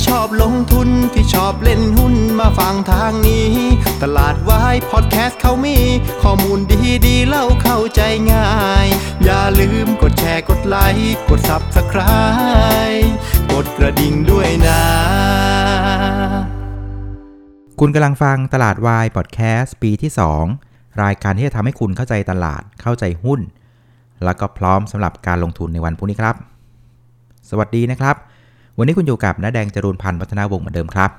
ที่ชอบลงทุนที่ชอบเล่นหุ้นมาฟังทางนี้ ตลาดวายพอดแคสต์เขามี ข้อมูลดีดีๆเล่าเข้าใจง่าย อย่าลืมกดแชร์กดไลค์กด Subscribe กดกระดิ่งด้วยนะ คุณกำลังฟังตลาดวายพอดแคสต์ปีที่ 2 รายการที่จะทำให้คุณเข้าใจตลาดเข้าใจหุ้น แล้วก็พร้อมสำหรับการลงทุนในวันพรุ่งนี้ครับ สวัสดีนะครับ วันนี้คุณอยู่กับน้าแดงจรูญพันธ์พัฒนาวงศ์เหมือนเดิมครับ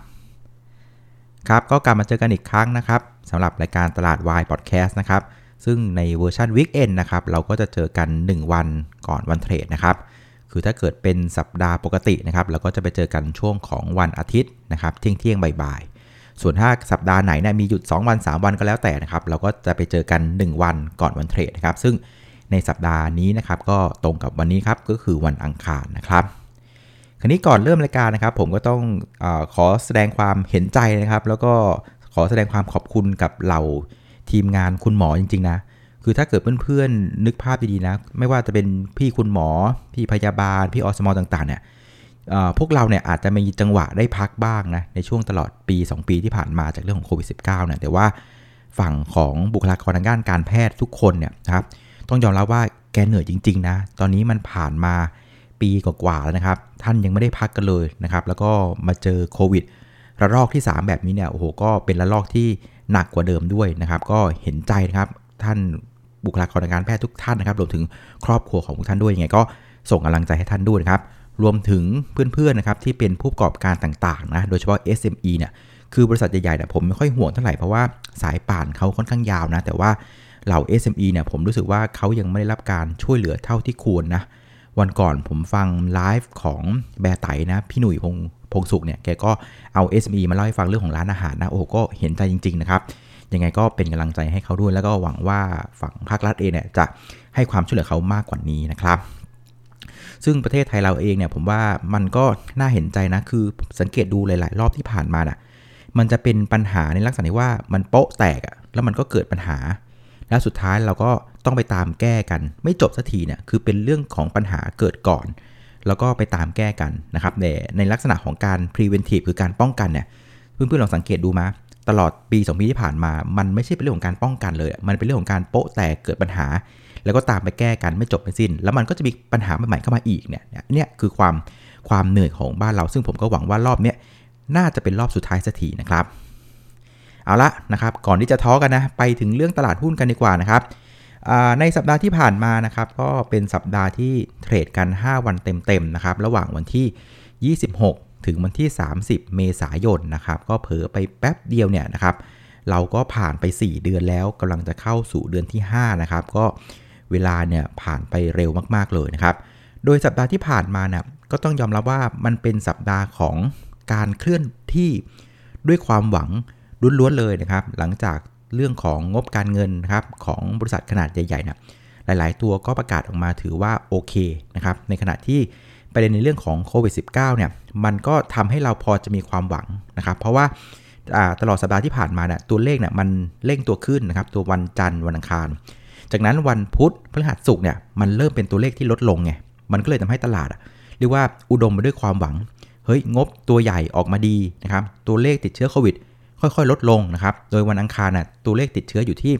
ครับก็กลับมาเจอกันอีกครั้งนะครับสำหรับรายการตลาดวายพอดแคสต์นะครับ ซึ่งในเวอร์ชัน weekend นะครับเราก็จะเจอกัน 1 วันก่อนวัน trade นะครับ คือถ้าเกิดเป็นสัปดาห์ปกตินะครับเราก็จะไปเจอกันช่วงของวันอาทิตย์นะครับเที่ยงเที่ยงบ่ายๆส่วนถ้าสัปดาห์ไหนเนี่ยมีหยุด 2 วัน 3 วันก็แล้วแต่นะครับ เราก็จะไปเจอกัน 1 วันก่อนวัน trade นะครับ ซึ่งในสัปดาห์นี้นะครับก็ตรงกับวันนี้ครับก็คือวันอังคารนะครับ คราวนี้ก่อนเริ่มรายการนะครับ ผมก็ต้องอขอแสดงความเห็นใจนะครับ แล้วก็ขอแสดงความขอบคุณกับเหล่าทีมงานคุณหมอจริงๆนะคือถ้าเกิดเพื่อนๆนึกภาพดีๆนะ ไม่ว่าจะเป็นพี่คุณหมอ พี่พยาบาล พี่อสมอต่างๆ เนี่ยพวกเราเนี่ยอาจจะมีจังหวะได้พักบ้างนะในช่วงตลอดปี 2 ปีที่ผ่านมาจากเรื่องของโควิด -19 เนี่ยแต่ว่าฝั่งของบุคลากรทางด้านการแพทย์ทุกคนเนี่ยนะครับต้องยอมรับว่าแกเหนื่อยจริง ๆ นะ ตอนนี้มันผ่านมา ปีกว่าๆแล้วนะครับ ท่านยังไม่ได้พักกันเลยนะครับ แล้วก็มาเจอโควิดระลอกที่ 3 แบบนี้เนี่ยโอ้โหก็เป็นระลอกที่หนักกว่าเดิมด้วยนะครับ ก็เห็นใจนะครับท่านบุคลากรทางการแพทย์ทุกท่านนะครับรวมถึงครอบครัวของทุกท่านด้วยยังไงก็ส่งกำลังใจให้ท่านด้วยนะครับ รวมถึงเพื่อนๆนะครับที่เป็นผู้ประกอบการต่างๆนะโดยเฉพาะ SME เนี่ยคือบริษัทใหญ่ๆเนี่ยผมไม่ค่อยห่วงเท่าไหร่เพราะว่าสายป่านเขาค่อนข้างยาวนะแต่ว่าเหล่า SME เนี่ยผมรู้สึกว่าเขายังไม่ได้รับการช่วยเหลือเท่าที่ควรนะ วันก่อนผมฟังไลฟ์ของแบร์ไตนะ พี่หนุ่ยพงพงสุขเนี่ย แกก็เอา SME มาเล่าให้ฟังเรื่องของร้านอาหารนะ โอ้ก็เห็นใจจริง ๆ นะครับ ยังไงก็เป็นกำลังใจให้เขาด้วย แล้วก็หวังว่าฝั่งภาครัฐเองเนี่ยจะให้ความช่วยเหลือเขามากกว่านี้นะครับ ซึ่งประเทศไทยเราเองเนี่ยผมว่ามันก็น่าเห็นใจนะ คือสังเกตดูหลาย ๆ รอบที่ผ่านมาน่ะ มันจะเป็นปัญหาในลักษณะที่ว่ามันโป๊ะแตกอะแล้วมันก็เกิดปัญหา แล้วสุดท้ายเราก็ ต้องไปตามแก้กัน ไม่จบสักทีเนี่ยคือเป็นเรื่องของปัญหาเกิดก่อน แล้วก็ไปตามแก้กันนะครับแต่ในลักษณะของการ preventive คือการป้องกันเนี่ยเพื่อนๆลองสังเกตดูมาตลอดปี2ปีที่ผ่านมา มันไม่ใช่เป็นเรื่องของการป้องกันเลย มันเป็นเรื่องของการโป๊ะแตกเกิดปัญหา แล้วก็ตามไปแก้กันไม่จบไม่สิ้น แล้วมันก็จะมีปัญหาใหม่ๆเข้ามาอีกเนี่ยเนี่ยคือความความเหนื่อยของบ้านเรา ซึ่งผมก็หวังว่ารอบเนี้ยน่าจะเป็นรอบสุดท้ายสักทีนะครับ เอาละนะครับ ก่อนที่จะท้อกันนะ ไปถึงเรื่องตลาดหุ้นกันดีกว่านะครับ ในสัปดาห์ที่ผ่านมานะครับก็เป็นสัปดาห์ที่เทรดกัน 5 วันเต็มๆนะครับระหว่างวันที่ 26 ถึงวันที่ 30 เมษายนนะครับก็เผลอไปแป๊บเดียวเนี่ยนะครับเราก็ผ่านไป 4 เดือนแล้วกำลังจะเข้าสู่เดือนที่ 5 นะครับ ก็เวลาเนี่ยผ่านไปเร็วมากๆเลยนะครับ โดยสัปดาห์ที่ผ่านมาเนี่ยก็ต้องยอมรับว่ามันเป็นสัปดาห์ของการเคลื่อนที่ด้วยความหวังล้วนๆเลยนะครับ หลังจาก เรื่องของงบการเงินนะครับของบริษัทขนาดใหญ่ๆนะหลายๆ ตัวก็ประกาศออกมาถือว่าโอเคนะครับในขณะที่ประเด็นในเรื่องของโควิด -19 เนี่ยมันก็ทำให้เราพอจะมีความหวังนะครับ เพราะว่าตลอดสัปดาห์ที่ผ่านมาเนี่ยตัวเลขเนี่ยมันเร่งตัวขึ้นนะครับ ตัววันจันทร์วันอังคาร จากนั้นวันพุธพฤหัสศุกร์เนี่ยมันเริ่มเป็นตัวเลขที่ลดลงไงมันก็เลยทำให้ตลาดเรียกว่าอุดมไปด้วยความหวัง เฮ้ยงบตัวใหญ่ออกมาดีนะครับ ตัวเลขติดเชื้อโควิด ค่อยๆ ลดลงนะครับ โดยวันอังคารน่ะตัวเลขติดเชื้ออยู่ที่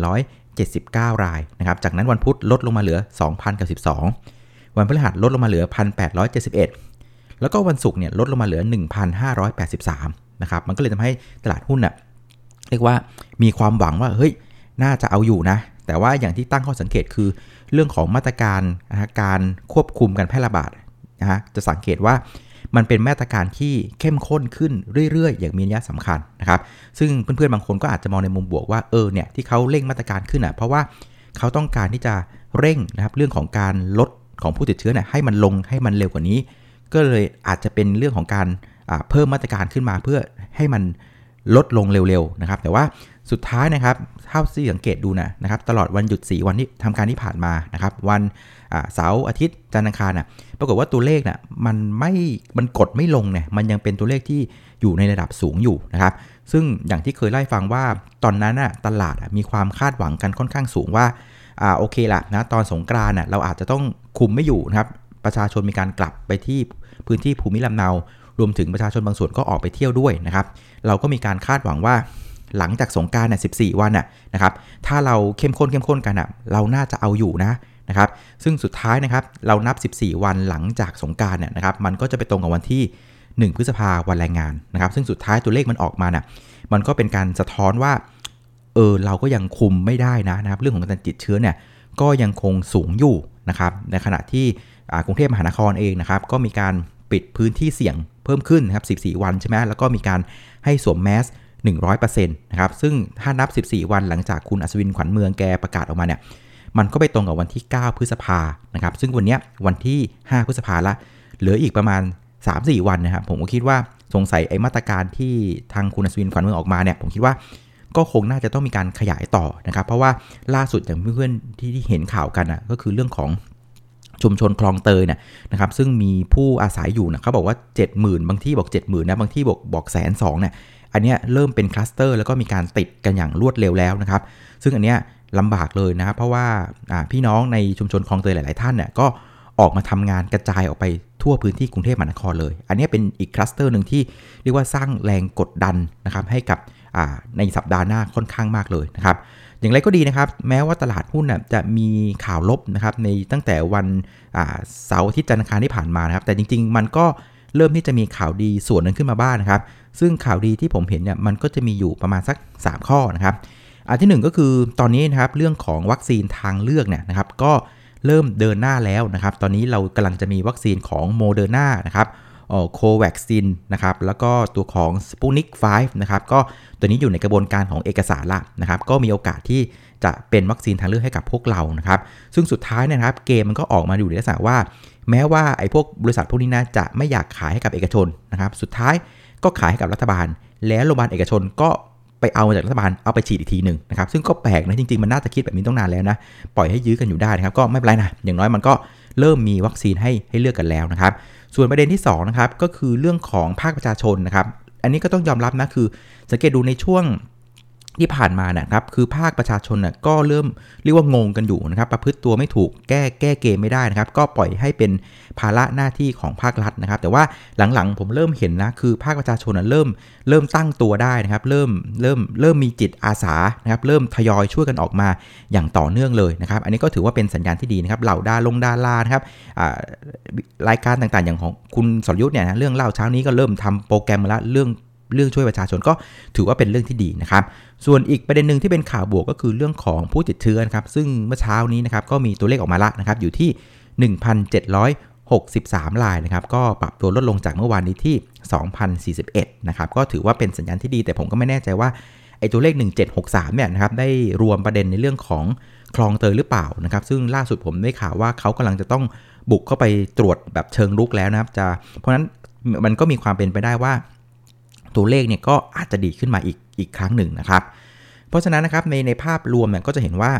2,179 รายนะครับ จากนั้นวันพุธลดลงมาเหลือ 2,012 วันพฤหัสลดลงมาเหลือ 1,871 แล้วก็วันศุกร์เนี่ยลดลงมาเหลือ 1,583 นะครับ มันก็เลยทำให้ตลาดหุ้นน่ะเรียกว่ามีความหวังว่าเฮ้ยน่าจะเอาอยู่นะ แต่ว่าอย่างที่ตั้งข้อสังเกตคือ เรื่องของมาตรการนะการควบคุมการแพร่ระบาดนะฮะจะสังเกตว่า มันเป็นมาตรการที่เข้มข้นขึ้นเรื่อยๆ อย่างมีนัยสำคัญนะครับ ซึ่งเพื่อนๆบางคนก็อาจจะมองในมุมบวกว่าเออเนี่ยที่เขาเร่งมาตรการขึ้นอะเพราะว่าเขาต้องการที่จะเร่งนะครับเรื่องของการลดของผู้ติดเชื้อเนี่ยให้มันลงให้มันเร็วกว่านี้ ก็เลยอาจจะเป็นเรื่องของการเพิ่มมาตรการขึ้นมาเพื่อให้มันลดลงเร็วๆนะครับ แต่ว่าสุดท้ายนะครับเท่าที่สังเกตดูนะนะครับ ตลอดวันหยุด 4 วันที่ทำการที่ผ่านมานะครับ วันเสาร์อาทิตย์จันทร์อังคารน่ะปรากฏว่าตัวเลขน่ะมันไม่มันกดไม่ลงเนี่ยมันยังเป็นตัวเลขที่อยู่ในระดับสูงอยู่นะครับซึ่งอย่างที่เคยไล่ฟังว่าตอนนั้นน่ะตลาดมีความคาดหวังกันค่อนข้างสูงว่าอ่าโอเคละนะตอนสงกรานน่ะเราอาจจะต้องคุมไม่อยู่นะครับประชาชนมีการกลับไปที่พื้นที่ภูมิลำเนารวมถึงประชาชนบางส่วนก็ออกไปเที่ยวด้วยนะครับเราก็มีการคาดหวังว่าหลังจากสงการเนี่ยสิวันน่ะนะครับ ถ้าเราเข้มข้นเข้มข้นกันอะ เราน่าจะเอาอยู่นะ นะครับ ซึ่งสุดท้ายนะครับเรานับ 14 วันหลังจากสงการเนี่ยนะครับ มันก็จะไปตรงกับวันที่ 1 พฤษภาวันแรงงานนะครับ ซึ่งสุดท้ายตัวเลขมันออกมาน่ะ มันก็เป็นการสะท้อนว่า เออเราก็ยังคุมไม่ได้นะนะครับ เรื่องของการติดเชื้อเนี่ยก็ยังคงสูงอยู่นะครับ ในขณะที่กรุงเทพมหานครเองนะครับ ก็มีการปิดพื้นที่เสี่ยงเพิ่มขึ้นนะครับ 14 วันใช่ไหมแล้วก็มีการให้สวมแมส100%นะครับ ซึ่งถ้านับ 14 วันหลังจากคุณอัศวินขวัญเมืองแกประกาศออกมาเนี่ย มันก็ไปตรงกับวันที่ 9 พฤษภานะครับ ซึ่งวันนี้วันที่ 5 พฤษภาละ เหลืออีกประมาณ 3-4 วันนะครับ ผมก็คิดว่าสงสัยไอ้มาตรการที่ทางคุณอัศวินขวัญเมืองออกมาเนี่ย ผมคิดว่าก็คงน่าจะต้องมีการขยายต่อนะครับ เพราะว่าล่าสุดอย่างเพื่อนๆที่เห็นข่าวกันอะก็คือเรื่องของชุมชนคลองเตยเนี่ยนะครับ ซึ่งมีผู้อาศัยอยู่นะเขาบอกว่า 70,000 บางที่บอก 70,000นะบางที่บอกบอกแสนสองเนี่ยอันนี้เริ่มเป็นคลัสเตอร์แล้วก็มีการติดกันอย่างรวดเร็วแล้วนะครับ ซึ่งอันเนี้ย ลำบากเลยนะครับ เพราะว่าพี่น้องในชุมชนคลองเตยหลาย ๆ ท่านเนี่ยก็ออกมาทำงานกระจายออกไปทั่วพื้นที่กรุงเทพมหานครเลย อันนี้เป็นอีกคลัสเตอร์หนึ่งที่เรียกว่าสร้างแรงกดดันนะครับให้กับในสัปดาห์หน้าค่อนข้างมากเลยนะครับ อย่างไรก็ดีนะครับ แม้ว่าตลาดหุ้นจะมีข่าวลบนะครับในตั้งแต่วันเสาร์อาทิตย์จันทร์คารที่ผ่านมานะครับ แต่จริง ๆ มันก็เริ่มที่จะมีข่าวดีส่วนหนึ่งขึ้นมาบ้างนะครับ ซึ่งข่าวดีที่ผมเห็นเนี่ยมันก็จะมีอยู่ประมาณสัก 3 ข้อนะครับ อันที่ 1 ก็คือตอนนี้นะครับเรื่องของวัคซีนทางเลือกเนี่ยนะครับก็เริ่มเดินหน้าแล้วนะครับ ตอนนี้เรากำลังจะมีวัคซีนของโมเดอร์นานะครับ Covaxin นะครับ แล้วก็ตัวของ s p u t n i k 5นะครับ ก็ตัวนี้อยู่ในกระบวนการของเอกสารละนะครับ ก็มีโอกาสที่จะเป็นวัคซีนทางเลือกให้กับพวกเรานะครับ ซึ่งสุดท้ายนะครับ เกมมันก็ออกมาอยู่ในลักษณะว่า แม้ว่าไอ้พวกบริษัทพวกนี้นะจะไม่อยากขายให้กับเอกชนนะครับ สุดท้ายก็ขายให้กับรัฐบาล แล้วโรงพยาบาลเอกชนก็ ไปเอามาจากรัฐบาลเอาไปฉีดอีกทีหนึ่งนะครับซึ่งก็แปลกนะจริงๆมันน่าจะคิดแบบนี้ต้องนานแล้วนะปล่อยให้ยื้อกันอยู่ได้นะครับก็ไม่เป็นไรนะอย่างน้อยมันก็เริ่มมีวัคซีนให้ให้เลือกกันแล้วนะครับส่วนประเด็นที่2นะครับก็คือเรื่องของภาคประชาชนนะครับอันนี้ก็ต้องยอมรับนะคือ สังเกตดูในช่วง ที่ผ่านมานะครับคือภาคประชาชนนะก็เริ่มเรียกว่างงกันอยู่นะครับ ประพฤติตัวไม่ถูกแก้แก้เกมไม่ได้นะครับ ก็ปล่อยให้เป็นภาระหน้าที่ของภาครัฐนะครับ แต่ว่าหลังๆ ผมเริ่มเห็นนะคือภาคประชาชนเริ่มเริ่มตั้งตัวได้นะครับ เริ่มเริ่มเริ่มมีจิตอาสานะครับ เริ่มทยอยช่วยกันออกมาอย่างต่อเนื่องเลยนะครับ อันนี้ก็ถือว่าเป็นสัญญาณที่ดีนะครับเหล่าดาลงดารานะครับรายการต่างๆ อย่างของคุณสรยุทธ์เนี่ยนะเรื่องเล่าเช้านี้ก็เริ่มทำโปรแกรมมาล้วเรื่อง เรื่องช่วยประชาชนก็ถือว่าเป็นเรื่องที่ดีนะครับ ส่วนอีกประเด็นหนึ่งที่เป็นข่าวบวกก็คือเรื่องของผู้ติดเชื้อนะครับ ซึ่งเมื่อเช้านี้นะครับก็มีตัวเลขออกมาละนะครับ อยู่ที่ 1,763รายนะครับ ก็ปรับตัวลดลงจากเมื่อวานนี้ที่ 2,041นะครับ ก็ถือว่าเป็นสัญญาณที่ดี แต่ผมก็ไม่แน่ใจว่าไอ้ตัวเลข 1763เนี่ยนะครับ ได้รวมประเด็นในเรื่องของคลองเตยหรือเปล่านะครับ ซึ่งล่าสุดผมได้ข่าวว่าเขากำลังจะต้องบุกเข้าไปตรวจแบบเชิงรุกแล้วนะครับ จะ เพราะนั้นมันก็มีความเป็นไปได้ว่า ตัวเลขเนี่ยก็อาจจะดีขึ้นมาอีกอีกครั้งหนึ่งนะครับ เพราะฉะนั้นนะครับในในภาพรวมเนี่ยก็จะเห็นว่า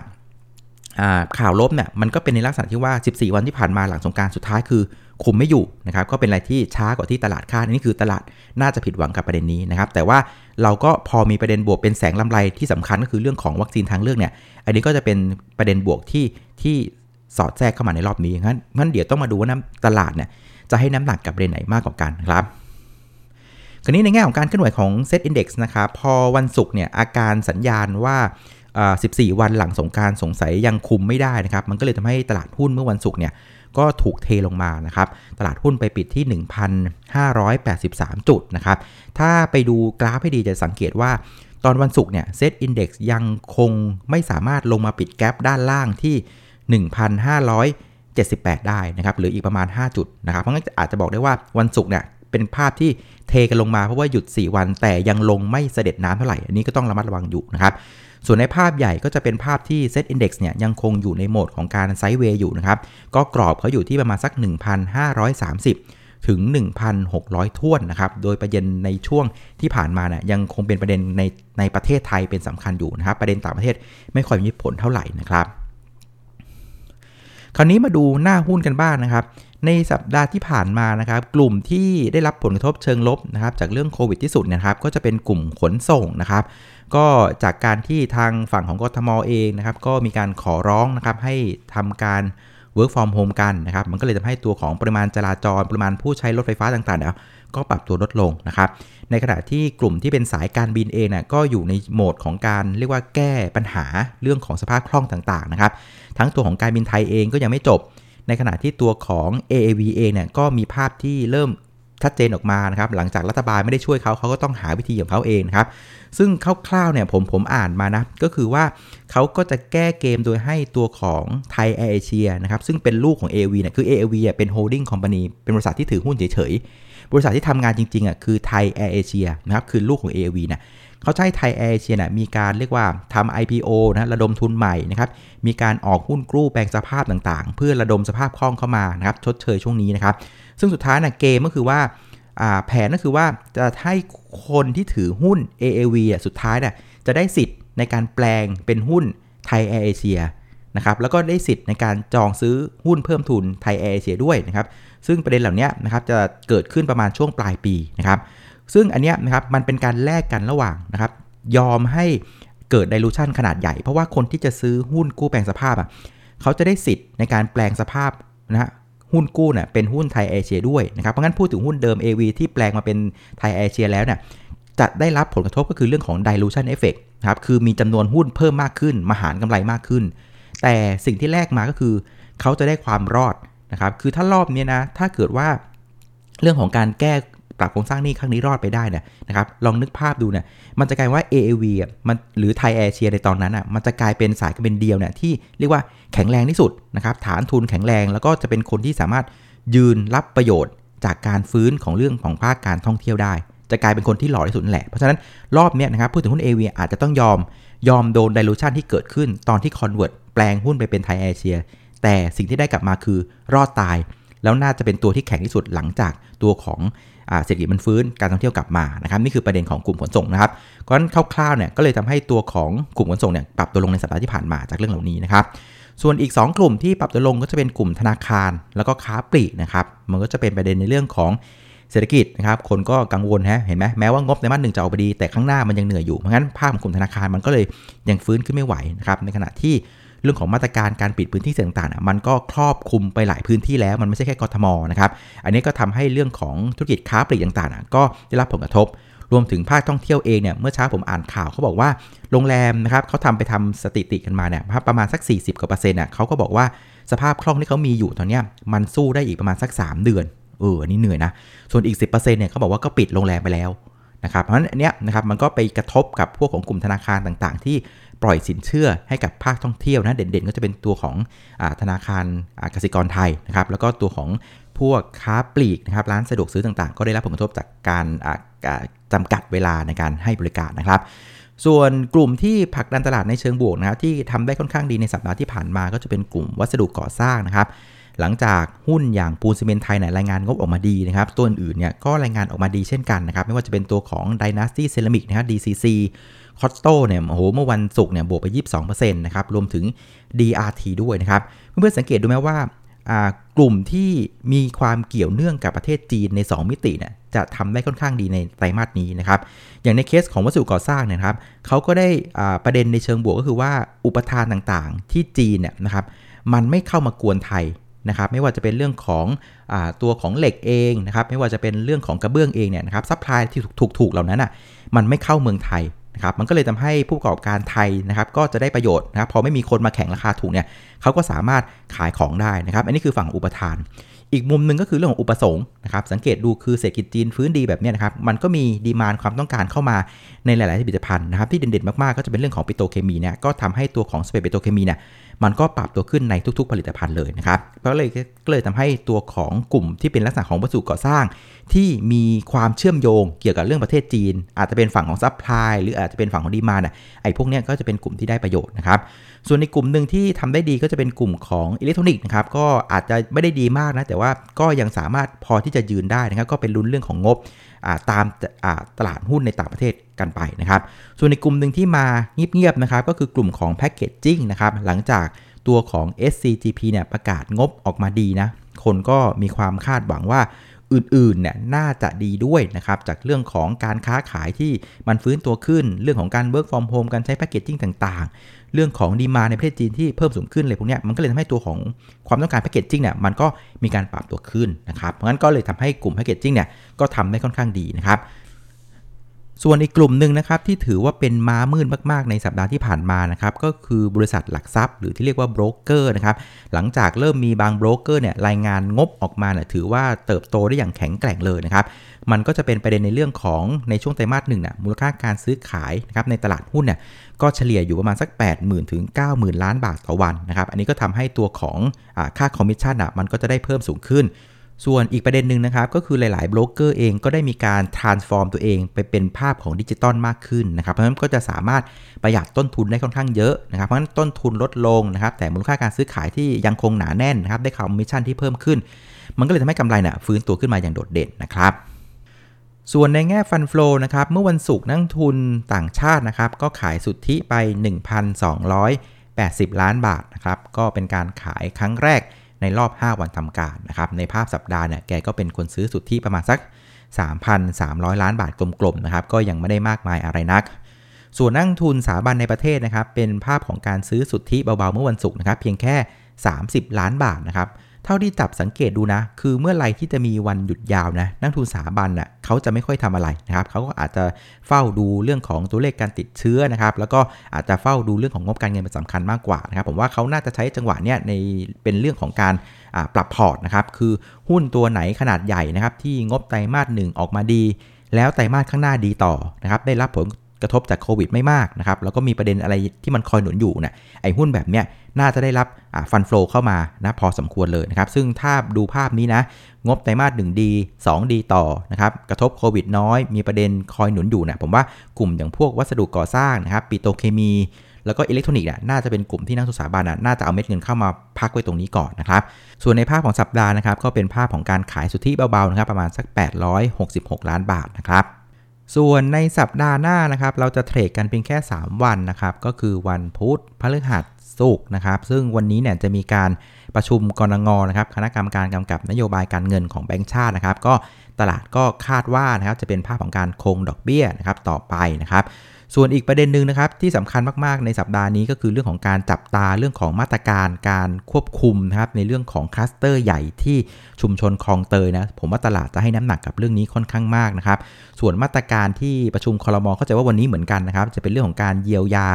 ข่าวลบเนี่ยมันก็เป็นในลักษณะที่ว่า 14 วันที่ผ่านมาหลังสงการสุดท้ายคือคุมไม่อยู่นะครับก็เป็นอะไรที่ช้ากว่าที่ตลาดคาดนี่คือตลาดน่าจะผิดหวังกับประเด็นนี้นะครับ แต่ว่าเราก็พอมีประเด็นบวกเป็นแสงลำไรที่สำคัญก็คือเรื่องของวัคซีนทางเลือกเนี่ย อันนี้ก็จะเป็นประเด็นบวกที่ที่สอดแทรกเข้ามาในรอบนี้งั้นงั้นเดี๋ยวต้องมาดูว่าตลาดเนี่ยจะให้น้ำหนักกับประเด็นไหนมากกว่ากันครับ คราวนี้ในแง่ของการเคลื่อนไหวของ Set Index นะครับ พอวันศุกร์เนี่ยอาการสัญญาณว่า 14 วันหลังสงการสงสัยยังคุมไม่ได้นะครับ มันก็เลยทำให้ตลาดหุ้นเมื่อวันศุกร์เนี่ยก็ถูกเทลงมานะครับ ตลาดหุ้นไปปิดที่ 1,583 จุดนะครับ ถ้าไปดูกราฟให้ดีจะสังเกตว่าตอนวันศุกร์เนี่ยเซตอินดี x ยังคงไม่สามารถลงมาปิดแกลบด้านล่างที่ 1,578 ได้นะครับหรืออีกประมาณ 5 จุดนะครับเพราะงั้นอาจจะบอกได้ว่าวันศุกร์เนี่ย เป็นภาพที่เทกันลงมาเพราะว่าหยุด 4 วัน แต่ยังลงไม่เสด็จน้ำเท่าไหร่ อันนี้ก็ต้องระมัดระวังอยู่นะครับ ส่วนในภาพใหญ่ก็จะเป็นภาพที่ Set Index เนี่ยยังคงอยู่ในโหมดของการไซด์เวย์อยู่นะครับ ก็กรอบเขาอยู่ที่ประมาณสัก 1,530 ถึง 1,600 ท่วนนะครับ โดยประเด็นในช่วงที่ผ่านมาเนี่ยยังคงเป็นประเด็นในในประเทศไทยเป็นสำคัญอยู่นะครับ ประเด็นต่างประเทศไม่ค่อยมีผลเท่าไหร่นะครับคราวนี้มาดูหน้าหุ้นกันบ้างนนะครับ ในสัปดาห์ที่ผ่านมานะครับ กลุ่มที่ได้รับผลกระทบเชิงลบนะครับ จากเรื่องโควิดที่สุดนะครับ ก็จะเป็นกลุ่มขนส่งนะครับ ก็จากการที่ทางฝั่งของกทมเองนะครับ ก็มีการขอร้องนะครับให้ทำการ work from home กันนะครับ มันก็เลยทำให้ตัวของปริมาณจราจร ปริมาณผู้ใช้รถไฟฟ้าต่างๆเนี่ยก็ปรับตัวลดลงนะครับ ในขณะที่กลุ่มที่เป็นสายการบินเองนะก็อยู่ในโหมดของการเรียกว่าแก้ปัญหาเรื่องของสภาพคล่องต่างๆนะครับ ทั้งตัวของการบินไทยเองก็ยังไม่จบ ในขณะที่ตัวของ AAV เองเนี่ยก็มีภาพที่เริ่ม ชัดเจนออกมานะครับ หลังจากรัฐบาลไม่ได้ช่วยเขาเขาก็ต้องหาวิธีของเขาเองนะครับ ซึ่งคร่าวๆเนี่ยผมผมอ่านมานะ ก็คือว่าเขาก็จะแก้เกมโดยให้ตัวของไทยแอร์เอเชียนะครับ ซึ่งเป็นลูกของ AV เนี่ยคือ AAV อะเป็น holding company เป็นบริษัทที่ถือหุ้นเฉยๆ บริษัทที่ทำงานจริงๆอะคือไทยแอร์เอเชียนะครับคือลูกของ AAV นะเขาใช้ไทยแอร์เอเชียเนี่ยมีการเรียกว่าทำ IPO นะระดมทุนใหม่นะครับ มีการออกหุ้นกู้แปลงสภาพต่างๆ เพื่อระดมสภาพคล่องเข้ามานะครับชดเชยช่วงนี้นะครับ ซึ่งสุดท้ายนะเกมก็คือว่าแผนก็คือว่าจะให้คนที่ถือหุ้น AAV อะสุดท้ายเนี่ยจะได้สิทธิ์ในการแปลงเป็นหุ้นไทยแอร์เอเชียนะครับแล้วก็ได้สิทธิ์ในการจองซื้อหุ้นเพิ่มทุนไทยแอร์เอเชียด้วยนะครับซึ่งประเด็นเหล่านี้นะครับจะเกิดขึ้นประมาณช่วงปลายปีนะครับซึ่งอันนี้นะครับมันเป็นการแลกกันระหว่างนะครับยอมให้เกิด dilution ขนาดใหญ่ เพราะว่าคนที่จะซื้อหุ้นกู้แปลงสภาพอะเขาจะได้สิทธิ์ในการแปลงสภาพนะ หุ้นกู้เนี่ยเป็นหุ้นไทยแอร์เอเชียด้วยนะครับเพราะงั้นพูดถึงหุ้นเดิม AV ที่แปลงมาเป็นไทยแอร์เอเชียแล้วเนี่ยจะได้รับผลกระทบก็คือเรื่องของ dilution effect นะครับคือมีจำนวนหุ้นเพิ่มมากขึ้นมาหารกำไรมากขึ้น แต่สิ่งที่แลกมาก็คือเขาจะได้ความรอดนะครับคือถ้ารอบนี้นะถ้าเกิดว่าเรื่องของการแก้ ปรับโครงสร้างหนี้ครั้งนี้รอดไปได้เนี่ยนะครับลองนึกภาพดูเนี่ยมันจะกลายว่า AAV อะมันหรือไทยแอร์เอเชียในตอนนั้นอะมันจะกลายเป็นสายการบินเดียวเนี่ยที่เรียกว่าแข็งแรงที่สุดนะครับฐานทุนแข็งแรงแล้วก็จะเป็นคนที่สามารถยืนรับประโยชน์ จากการฟื้นของเรื่องของภาคการท่องเที่ยวได้ จะกลายเป็นคนที่หล่อที่สุดแหละ เพราะฉะนั้นรอบนี้นะครับพูดถึงหุ้น AV อาจจะต้องยอมยอมโดน dilution ที่เกิดขึ้นตอนที่ convert แปลงหุ้นไปเป็นไทยแอร์เชียแต่สิ่งที่ได้กลับมาคือรอดตายแล้วน่าจะเป็นตัวที่แข็งที่สุดหลังจากตัวของ เศรษฐกิจมันฟื้นการท่องเที่ยวกลับมานะครับนี่คือประเด็นของกลุ่มขนส่งนะครับเพราะฉะนั้นคร่าวๆเนี่ยก็เลยทำให้ตัวของกลุ่มขนส่งเนี่ยปรับตัวลงในสัปดาห์ที่ผ่านมาจากเรื่องเหล่านี้นะครับส่วนอีก 2 กลุ่มที่ปรับตัวลงก็จะเป็นกลุ่มธนาคาร แล้วก็ค้าปลีกนะครับมันก็จะเป็นประเด็นในเรื่องของเศรษฐกิจนะครับคนก็กังวลฮะเห็นไหมแม้ว่างบในมาสหนึ่งจะออกไปดีแต่ข้างหน้ามันยังเหนื่อยอยู่เพราะงั้นภาพของกลุ่มธนาคารมันก็เลยยังฟื้นขึ้นไม่ไหวนะครับในขณะที่ เรื่องของมาตรการการปิดพื้นที่ต่างๆมันก็ครอบคลุมไปหลายพื้นที่แล้วมันไม่ใช่แค่กทมนะครับอันนี้ก็ทำให้เรื่องของธุรกิจค้าปลีกต่างๆ ก็ได้รับผลกระทบ รวมถึงภาคท่องเที่ยวเองเนี่ยเมื่อเช้าผมอ่านข่าวเขาบอกว่าโรงแรมนะครับเขาทำไปทำสถิติกันมาเนี่ยประมาณสัก 40กว่าเปอร์เซ็นต์อะเขาก็บอกว่าสภาพคล่องที่เขามีอยู่ตอนนี้มันสู้ได้อีกประมาณสัก 3 เดือนเอออันนี้เหนื่อยนะ ส่วนอีก 10%เนี่ยเขาบอกว่าก็ปิดโรงแรมไปแล้วนะครับ เพราะฉะนั้นเนี้ยนะครับมันก็ไปกระทบกับพวกของกลุ่มธนาคารต่างๆ ที่ ปล่อยสินเชื่อให้กับภาคท่องเที่ยวนะเด่นๆ ก็จะเป็นตัวของอธนาคารกสิกรไทยนะครับแล้วก็ตัวของพวกค้าปลีกนะครับร้านสะดวกซื้อต่างๆ ก็ได้รับผลกระทบจากการจำกัดเวลาในการให้บริการนะครับ ส่วนกลุ่มที่ผลักดันตลาดในเชิงบวกนะครับที่ทำได้ค่อนข้างดีในสัปดาห์ที่ผ่านมาก็จะเป็นกลุ่มวัสดุก่อสร้างนะครับหลังจากหุ้นอย่างปูนซีเมนไทยเนี่ยรายงานงบออกมาดีนะครับ ตัวอื่นเนี่ยก็รายงานออกมาดีเช่นกันนะครับ ไม่ว่าจะเป็นตัวของ Dynasty Ceramic นะครับ DCC คอสโตเนี่ยโอ้โหเมื่อวันศุกร์เนี่ยบวกไป 22%นะครับรวมถึง DRT ด้วยนะครับ เพื่อนๆสังเกตดูไหมว่ากลุ่มที่มีความเกี่ยวเนื่องกับประเทศจีนใน 2 มิติเนี่ยจะทำได้ค่อนข้างดีในไตรมาสนี้นะครับ อย่างในเคสของวัสดุก่อสร้างเนี่ยครับเขาก็ได้ประเด็นในเชิงบวกก็คือว่าอุปทานต่างๆ ที่จีนเนี่ยนะครับมันไม่เข้ามากวนไทยนะครับ ไม่ว่าจะเป็นเรื่องของอตัวของเหล็กเองนะครับ ไม่ว่าจะเป็นเรื่องของกระเบื้องเองเนี่ยนะครับ supply ที่ถูกๆเหล่านั้นอะมันไม่เข้าเมืองไทย นะครับมันก็เลยทำให้ผู้ประกอบการไทยนะครับก็จะได้ประโยชน์นะครับพอไม่มีคนมาแข่งราคาถูกเนี่ยเขาก็สามารถขายของได้นะครับอันนี้คือฝั่งอุปทาน อีกมุมหนึ่งก็คือเรื่องของอุปสงค์นะครับสังเกตดูคือเศรษฐกิจจีนฟื้นดีแบบนี้นะครับมันก็มี demand ความต้องการเข้ามาในหลาย ๆ ผลิตภัณฑ์นะครับที่เด่น ๆ มาก ๆ ก็จะเป็นเรื่องของปิโตรเคมีเนี่ยก็ทำให้ตัวของ spread ปิโตรเคมีเนี่ย มันก็ปรับตัวขึ้นในทุกๆ ผลิตภัณฑ์เลยนะครับ เพราะเลยก็เลยทำให้ตัวของกลุ่มที่เป็นลักษณะของวัสดุก่อสร้าง ที่มีความเชื่อมโยงเกี่ยวกับเรื่องประเทศจีน อาจจะเป็นฝั่งของ supply หรืออาจจะเป็นฝั่งของ demand น่ะไอ้พวกนี้ก็จะเป็นกลุ่มที่ได้ประโยชน์นะครับ ส่วนในกลุ่มหนึ่งที่ทำได้ดีก็จะเป็นกลุ่มของอิเล็กทรอนิกส์นะครับก็อาจจะไม่ได้ดีมากนะแต่ว่าก็ยังสามารถพอที่จะยืนได้นะครับก็เป็นลุ้นเรื่องของงบ ตามตลาดหุ้นในต่างประเทศกันไปนะครับ ส่วนในกลุ่มหนึ่งที่มาเงียบๆนะครับก็คือกลุ่มของแพคเกจจิ้งนะครับหลังจากตัวของ SCGP เนี่ยประกาศงบออกมาดีนะ คนก็มีความคาดหวังว่า อื่นๆเนี่ยน่าจะดีด้วยนะครับจากเรื่องของการค้าขายที่มันฟื้นตัวขึ้น เรื่องของการ work from home การใช้แพคเกจจิ้งต่างๆ เรื่องของดีมาในประเทศจีนที่เพิ่มสูงขึ้นเลยพวกนี้มันก็เลยทำให้ตัวของความต้องการแพคเกจจิ้งเนี่ยมันก็มีการปรับตัวขึ้นนะครับเพราะงั้นก็เลยทำให้กลุ่มแพคเกจจิ้งเนี่ยก็ทำได้ค่อนข้างดีนะครับ ส่วนอีกกลุ่มหนึ่งนะครับที่ถือว่าเป็นม้ามืดมากๆในสัปดาห์ที่ผ่านมานะครับก็คือบริษัทหลักทรัพย์ หรือที่เรียกว่าโบรกเกอร์นะครับหลังจากเริ่มมีบางโบรกเกอร์เนี่ยรายงานงบออกมาเนี่ยถือว่าเติบโตได้อย่างแข็งแกร่งเลยนะครับมันก็จะเป็นประเด็นในเรื่องของในช่วงไตรมาสหนึ่งน่ะมูลค่าการซื้อขายนะครับในตลาดหุ้นเนี่ยก็เฉลี่ยอยู่ประมาณสัก 80,000ถึง90,000 ล้านบาทต่อวันนะครับอันนี้ก็ทำให้ตัวของอค่าคอมมิชชั่นอะมันก็จะได้เพิ่มสูงขึ้น ส่วนอีกประเด็นหนึ่งนะครับ ก็คือหลายๆโบรกเกอร์เองก็ได้มีการ transform ตัวเองไปเป็นภาพของดิจิตอลมากขึ้นนะครับ เพราะฉะนั้นก็จะสามารถประหยัดต้นทุนได้ค่อนข้างเยอะนะครับ เพราะฉะนั้นต้นทุนลดลงนะครับ แต่มูลค่าการซื้อขายที่ยังคงหนาแน่นนะครับ ได้คอมมิชชั่นที่เพิ่มขึ้น มันก็เลยทำให้กำไรเนี่ยฟื้นตัวขึ้นมาอย่างโดดเด่นนะครับส่วนในแง่ฟันฟลูนะครับ เมื่อวันศุกร์นักทุนต่างชาตินะครับ ก็ขายสุทธิไป 1,280 ล้านบาทนะครับ ก็เป็นการขายครั้งแรก ในรอบ 5 วันทำการนะครับในภาพสัปดาห์เนี่ยแกก็เป็นคนซื้อสุดที่ประมาณสัก 3,300 ล้านบาทกลมๆนะครับก็ยังไม่ได้มากมายอะไรนัก ส่วนนั่งทุนสถาบันในประเทศนะครับเป็นภาพของการซื้อสุทธิเบาๆเมื่อวันศุกร์นะครับเพียงแค่ 30 ล้านบาทนะครับ เท่าที่จับสังเกตดูนะ คือเมื่อไรที่จะมีวันหยุดยาวนะนักทุนสถาบันน่ะเขาจะไม่ค่อยทำอะไรนะครับเขาก็อาจจะเฝ้าดูเรื่องของตัวเลขการติดเชื้อนะครับ แล้วก็อาจจะเฝ้าดูเรื่องของงบการเงินเป็นสำคัญมากกว่านะครับผมว่าเขาน่าจะใช้จังหวะเนี้ยในเป็นเรื่องของการปรับพอร์ตนะครับคือหุ้นตัวไหนขนาดใหญ่นะครับที่งบไตรมาสหนึ่งออกมาดี แล้วไตรมาสข้างหน้าดีต่อนะครับได้รับผล กระทบจากโควิดไม่มากนะครับแล้วก็มีประเด็นอะไรที่มันคอยหนุนอยู่นะไอ้หุ้นแบบเนี้ยน่าจะได้รับฟันฟลอเข้ามานะพอสมควรเลยนะครับ ซึ่งถ้าดูภาพนี้นะ งบไตรมาสหนึ่งดี2ดีต่อนะครับกระทบโควิดน้อย มีประเด็นคอยหนุนอยู่นะผมว่ากลุ่มอย่างพวกวัสดุก่อสร้างนะครับปิโตเคมี แล้วก็อิเล็กทรอนิกส์น่าจะเป็นกลุ่มที่นักศึกษาบาลน่าจะเอาเม็ดเงินเข้ามาพักไว้ตรงนี้ก่อนนะครับ ส่วนในภาพของสัปดาห์นะครับก็เป็นภาพของการขายสุทธิเบาๆนะครับประมาณสัก 866 ล้านบาทนะครับ ส่วนในสัปดาห์หน้านะครับ เราจะเทรดกันเพียงแค่ 3 วันนะครับ ก็คือวันพุธพฤหัสศุกร์นะครับ ซึ่งวันนี้เนี่ยจะมีการประชุมกรงงนะครับ คณะกรรมการกำกับนโยบายการเงินของแบงก์ชาตินะครับ ก็ตลาดก็คาดว่านะครับจะเป็นภาพของการคงดอกเบี้ยนะครับต่อไปนะครับ ส่วนอีกประเด็นหนึ่งนะครับที่สำคัญมากๆในสัปดาห์นี้ก็คือเรื่องของการจับตาเรื่องของมาตรการการควบคุมนะครับในเรื่องของคลัสเตอร์ใหญ่ที่ชุมชนคลองเตยนะผมว่าตลาดจะให้น้ำหนักกับเรื่องนี้ค่อนข้างมากนะครับส่วนมาตรการที่ประชุมคอรมอเข้าใจว่าวันนี้เหมือนกันนะครับจะเป็นเรื่องของการเยียวยา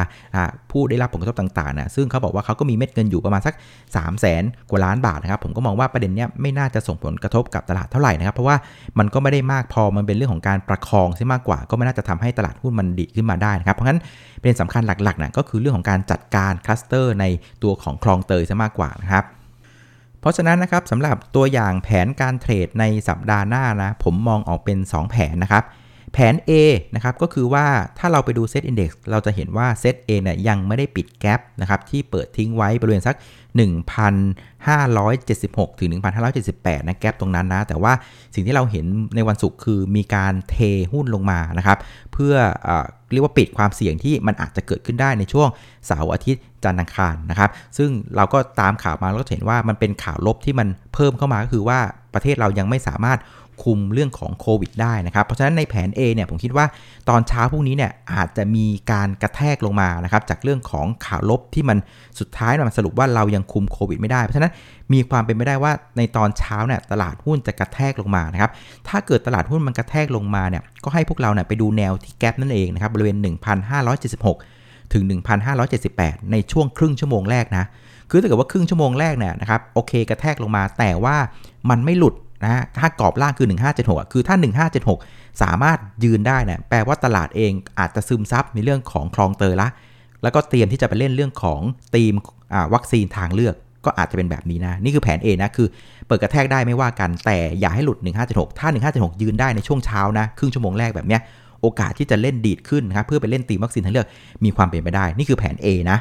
ผู้ได้รับผลกระทบต่างๆนะซึ่งเขาบอกว่าเขาก็มีเม็ดเงินอยู่ประมาณสัก 3 0 0แสนกว่าล้านบาทนะครับผมก็มองว่าประเด็นนี้ไม่น่าจะส่งผลกระทบกับตลาดเท่าไหร่นะครับเพราะว่ามันก็ไม่ได้มากพอมันเป็นเรื่องของการประคองใช่มากกว่า ก็ไม่น่าจะทำให้ตลาดหุ้นมันดีขึ้นมาได้นะครับ เพราะฉะนั้นเป็นสำคัญหลักๆนะก็คือเรื่องของการจัดการคลัสเตอร์ในตัวของคลองเตยซะมากกว่านะครับ เพราะฉะนั้นนะครับสำหรับตัวอย่างแผนการ trade ในสัปดาห์หน้านะผมมองออกเป็น 2 แผนนะครับ แผน A นะครับก็คือว่าถ้าเราไปดู SET Index เราจะเห็นว่าเซต A เนี่ยยังไม่ได้ปิด gap นะครับที่เปิดทิ้งไว้บริเวณสัก 1,576 ถึง 1,578 นะ gap ตรงนั้นนะ แต่ว่าสิ่งที่เราเห็นในวันศุกร์คือมีการเทหุ้นลงมานะครับเพื่ออเรียกว่าปิดความเสี่ยงที่มันอาจจะเกิดขึ้นได้ในช่วงเสาร์อาทิตย์จันทร์อังคารนะครับซึ่งเราก็ตามข่าวมาแล้วก็เห็นว่ามันเป็นข่าวลบที่มันเพิ่มเข้ามาก็คือว่าประเทศเรายังไม่สามารถ คุมเรื่องของโควิดได้นะครับ เพราะฉะนั้นในแผน A เนี่ยผมคิดว่าตอนเช้าพรุ่งนี้เนี่ยอาจจะมีการกระแทกลงมานะครับจากเรื่องของข่าวลบที่มันสุดท้ายมันสรุปว่าเรายังคุมโควิดไม่ได้ เพราะฉะนั้นมีความเป็นไปได้ว่าในตอนเช้าเนี่ยตลาดหุ้นจะกระแทกลงมานะครับถ้าเกิดตลาดหุ้นมันกระแทกลงมาเนี่ยก็ให้พวกเราเนี่ยไปดูแนวที่แกลบนั่นเองนะครับบริเวณ 1,576 ถึง 1,578 ในช่วงครึ่งชั่วโมงแรกนะคือถ้าเกิดว่าครึ่งชั่วโมงแรกเนี่ยนะครับโอเคกระแทกลงมาแต่ว่ามันไม่หลุด นะถ้ากรอบล่างคือ 1576 คือถ้า 1576 สามารถยืนได้นี่ยแปลว่าตลาดเองอาจจะซึมซับในเรื่องของคลองเตยละ แล้วก็เตรียมที่จะไปเล่นเรื่องของธีมวัคซีนทางเลือกก็อาจจะเป็นแบบนี้นะ นี่คือแผน A นะ คือเปิดกระแทกได้ไม่ว่ากัน แต่อย่าให้หลุด 1576 ถ้า 1576 ยืนได้ในช่วงเช้านะ ครึ่งชั่วโมงแรกแบบเนี้ย โอกาสที่จะเล่นดีดขึ้นนะครับ เพื่อไปเล่นตีมวัคซีนทางเลือก มีความเป็นไปได้ นี่คือแผน A นะ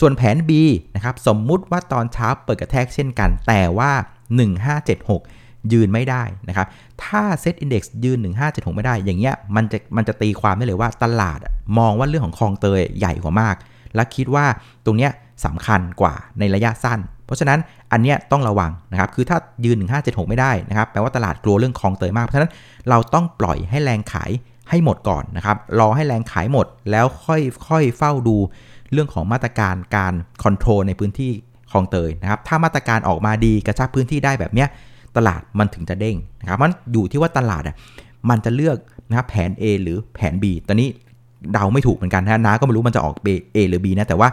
ส่วนแผน B นะครับ สมมุติว่าตอนเช้าเปิดกระแทกเช่นกัน แต่ว่า 1576 ยืนไม่ได้นะครับ ถ้าเซตอินดี x ยืน 1576 ไม่ได้ อย่างเงี้ยมันจะมันจะตีความได้เลยว่าตลาดมองว่าเรื่องของคลองเตยใหญ่กว่ามาก และคิดว่าตรงเนี้ยสำคัญกว่าในระยะสั้น เพราะฉะนั้นอันเนี้ยต้องระวังนะครับ คือถ้ายืน 1576 ไม่ได้นะครับแปลว่าตลาดกลัวเรื่องคลองเตยมาก เพราะฉะนั้นเราต้องปล่อยให้แรงขายให้หมดก่อนนะครับ รอให้แรงขายหมดแล้วค่อยค่อยเฝ้าดูเรื่องของมาตรการการคอนโทรลในพื้นที่คลองเตยนะครับ ถ้ามาตรการออกมาดีกระชับพื้นที่ได้แบบเนี้ย ตลาดมันถึงจะเด้งนะครับมันอยู่ที่ว่าตลาดอะมันจะเลือกนะครับแผน A หรือแผน B ตอนนี้เดาไม่ถูกเหมือนกันนะน้าก็ไม่รู้มันจะออก A หรือ B นะแต่ว่า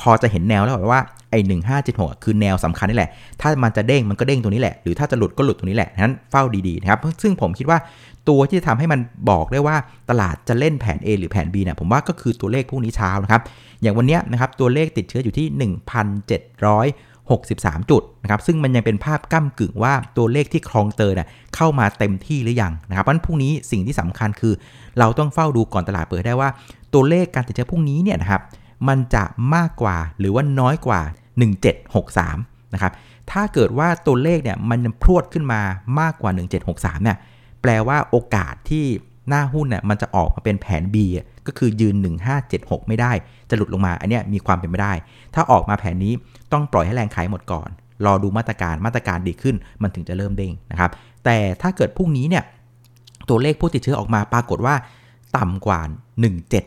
พอจะเห็นแนวแล้วว่าไอ้หนึ่งห้าเจ็ดหกคือแนวสำคัญนี่แหละ ถ้ามันจะเด้งมันก็เด้งตรงนี้แหละ หรือถ้าจะหลุดก็หลุดตรงนี้แหละนั้นเฝ้าดีๆนะครับ ซึ่งผมคิดว่าตัวที่จะทำให้มันบอกได้ว่าตลาดจะเล่นแผน A หรือแผน B เนี่ยผมว่าก็คือตัวเลขพวกนี้เช้านะครับ อย่างวันนี้นะครับตัวเลขติดเชื้ออยู่ที่ 63 จุดนะครับซึ่งมันยังเป็นภาพก้ากึ่งว่าตัวเลขที่คลองเตอร์น่ะเข้ามาเต็มที่หรือยังนะครับเพราะฉะนั้นพรุ่งนี้สิ่งที่สำคัญคือ เราต้องเฝ้าดูก่อนตลาดเปิดได้ว่า ตัวเลขการติดเชื้อพรุ่งนี้เนี่ยนะครับมันจะมากกว่าหรือว่าน้อยกว่า 1763นะครับถ้าเกิดว่าตัวเลขเนี่ยมันพรวดขึ้นมามากกว่า 1763เนี่ยแปลว่าโอกาสที่หน้าหุ้นเนี่ยมันจะออกมาเป็นแผน B ก็คือยืน 1576 ไม่ได้ จะหลุดลงมา อันนี้มีความเป็นไปได้ ถ้าออกมาแผนนี้ ต้องปล่อยให้แรงขายหมดก่อน รอดูมาตรการมาตรการดีขึ้น มันถึงจะเริ่มเด้งนะครับ แต่ถ้าเกิดพรุ่งนี้เนี่ยตัวเลขผู้ติดเชื้อออกมาปรากฏว่า ต่ำกว่า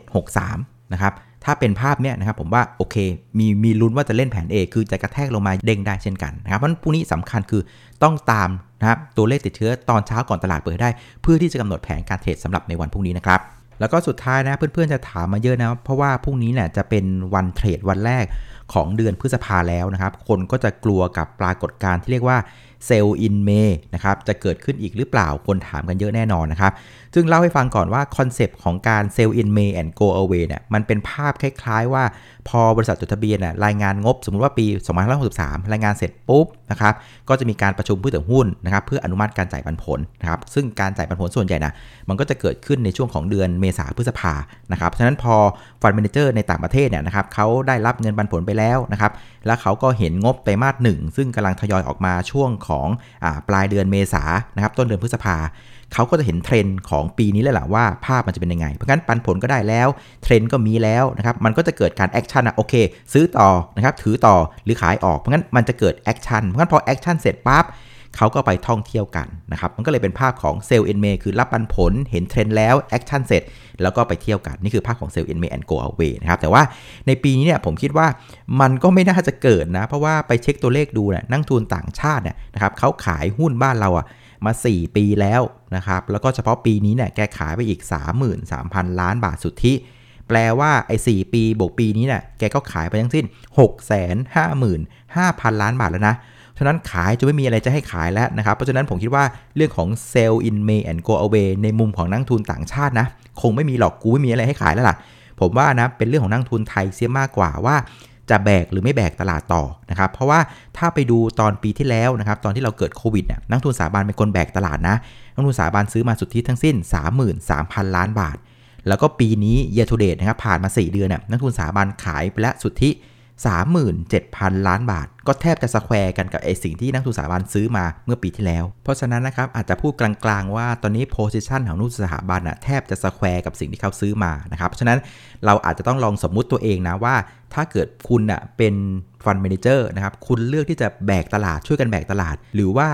1763 นะครับ ถ้าเป็นภาพเนี้ยนะครับผมว่าโอเค มีมีลุ้นว่าจะเล่นแผน A คือจะกระแทกลงมาเด้งได้เช่นกันนะครับเพราะนั้นพรุ่งนี้สำคัญคือต้องตามนะครับตัวเลขติดเชื้อตอนเช้าก่อนตลาดเปิดได้ เพื่อที่จะกำหนดแผนการเทรดสำหรับในวันพรุ่งนี้นะครับ แล้วก็สุดท้ายนะเพื่อนๆจะถามมาเยอะนะ เพราะว่าพรุ่งนี้เนี่ยจะเป็นวันเทรดวันแรกของเดือนพฤษภาแล้วนะครับ คนก็จะกลัวกับปรากฏการณ์ที่เรียกว่า Sell in May นะครับจะเกิดขึ้นอีกหรือเปล่าคนถามกันเยอะแน่นอนนะครับ ซึ่งเล่าให้ฟังก่อนว่า concept ของการ Sell in May and go away เนี่ยมันเป็นภาพคล้ายๆ ว่าพอบริษัทจดทะเบียนน่ะรายงานงบ สมมุติว่าปี 2563 รายงานเสร็จปุ๊บนะครับก็จะมีการประชุมผู้ถือหุ้นนะครับเพื่ออนุมัติการจ่ายปันผลนะครับซึ่งการจ่ายปันผลส่วนใหญ่นะมันก็จะเกิดขึ้นในช่วงของเดือนเมษาพฤษภานะครับฉะนั้นพอ fund manager ในต่างประเทศเนี่ยนะครับเขาได้รับเงินปันผลไปแล้วนะครับแล้วเขาก็เห็นงบไตรมาสหนึ่งซึ่งกำลังทยอยออกมาช่วงของอปลายเดือนเมษานะครับต้นเดือนพฤษภาเขาก็จะเห็นเทรนด์ของปีนี้แล้วล่ะว่าภาพมันจะเป็นยังไง เพราะงั้นปันผลก็ได้แล้ว เทรนด์ก็มีแล้วนะครับมันก็จะเกิดการ action อะโอเค ซื้อต่อนะครับถือต่อหรือขายออกเพราะงั้นมันจะเกิด action เพราะงั้นพอ action เสร็จปั๊บ เขาก็ไปท่องเที่ยวกันนะครับ มันก็เลยเป็นภาพของ Sell in May คือรับปันผล เห็นเทรนด์แล้ว action เสร็จ แล้วก็ไปเที่ยวกัน นี่คือภาพของ Sell in May and go away นะครับ แต่ว่าในปีนี้เนี่ยผมคิดว่ามันก็ไม่น่าจะเกิดนะ เพราะว่าไปเช็คตัวเลขดูเนี่ยนักทุนต่างชาติเนี่ยนะครับเขาขายหุ้นบ้านเราอะมา 4 ปีแล้วนะครับ แล้วก็เฉพาะปีนี้เนี่ยแกขายไปอีก 33,000 ล้านบาทสุทธิแปลว่าไอ้4ปีบวกปีนี้เนี่ยแกก็ขายไปทั้งสิ้น 655,000 ล้านบาทแล้วนะ ฉะนั้นขายจะไม่มีอะไรจะให้ขายแล้วนะครับ เพราะฉะนั้นผมคิดว่าเรื่องของ sell in May and go away ในมุมของนักทุนต่างชาตินะ คงไม่มีหรอกกูไม่มีอะไรให้ขายแล้วล่ะ ผมว่านะเป็นเรื่องของนักลงทุนไทยเสียมากกว่าว่าจะแบกหรือไม่แบกตลาดต่อนะครับ เพราะว่าถ้าไปดูตอนปีที่แล้วนะครับ ตอนที่เราเกิดโควิดเนี่ยนักลงทุนสถาบันเป็นคนแบกตลาดนะ นักลงทุนสถาบันซื้อมาสุทธิทั้งสิ้น 33,000 ล้านบาท แล้วก็ปีนี้ year to date นะครับผ่านมา 4 เดือนเนี่ยนักลงทุนสถาบันขายไปแล้วสุทธิ 37,000 ล้านบาท ก็แทบจะ square กันกับไอ้สิ่งที่นักลงทุนสถาบันซื้อมาเมื่อปีที่แล้ว เพราะฉะนั้นนะครับอาจจะพูดกลางๆว่าตอนนี้ position ของนักลงทุนสถาบันอะแทบจะ square กับสิ่งที่เขาซื้อมานะครับเพราะฉะนั้นเราอาจจะต้องลองสมมุติตัวเองนะว่า ถ้าเกิดคุณอะเป็น fund manager นะครับคุณเลือกที่จะแบกตลาดช่วยกันแบกตลาด หรือว่า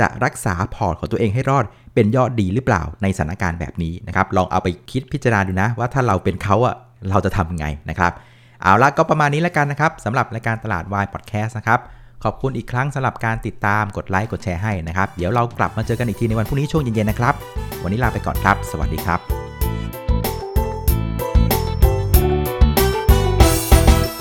จะรักษา port ของตัวเองให้รอด เป็นยอดดีหรือเปล่าในสถานการณ์แบบนี้นะครับลองเอาไปคิดพิจารณาดูนะ ว่าถ้าเราเป็นเขาอะเราจะทำไงนะครับ เอาละก็ประมาณนี้แล้วกันนะครับสำหรับรายการตลาดวายพอดแคสต์นะครับขอบคุณอีกครั้งสำหรับการติดตามกดไลค์กดแชร์ให้นะครับ เดี๋ยวเรากลับมาเจอกันอีกทีในวันพรุ่งนี้ช่วงเย็นๆนะครับ วันนี้ลาไปก่อนครับ สวัสดีครับ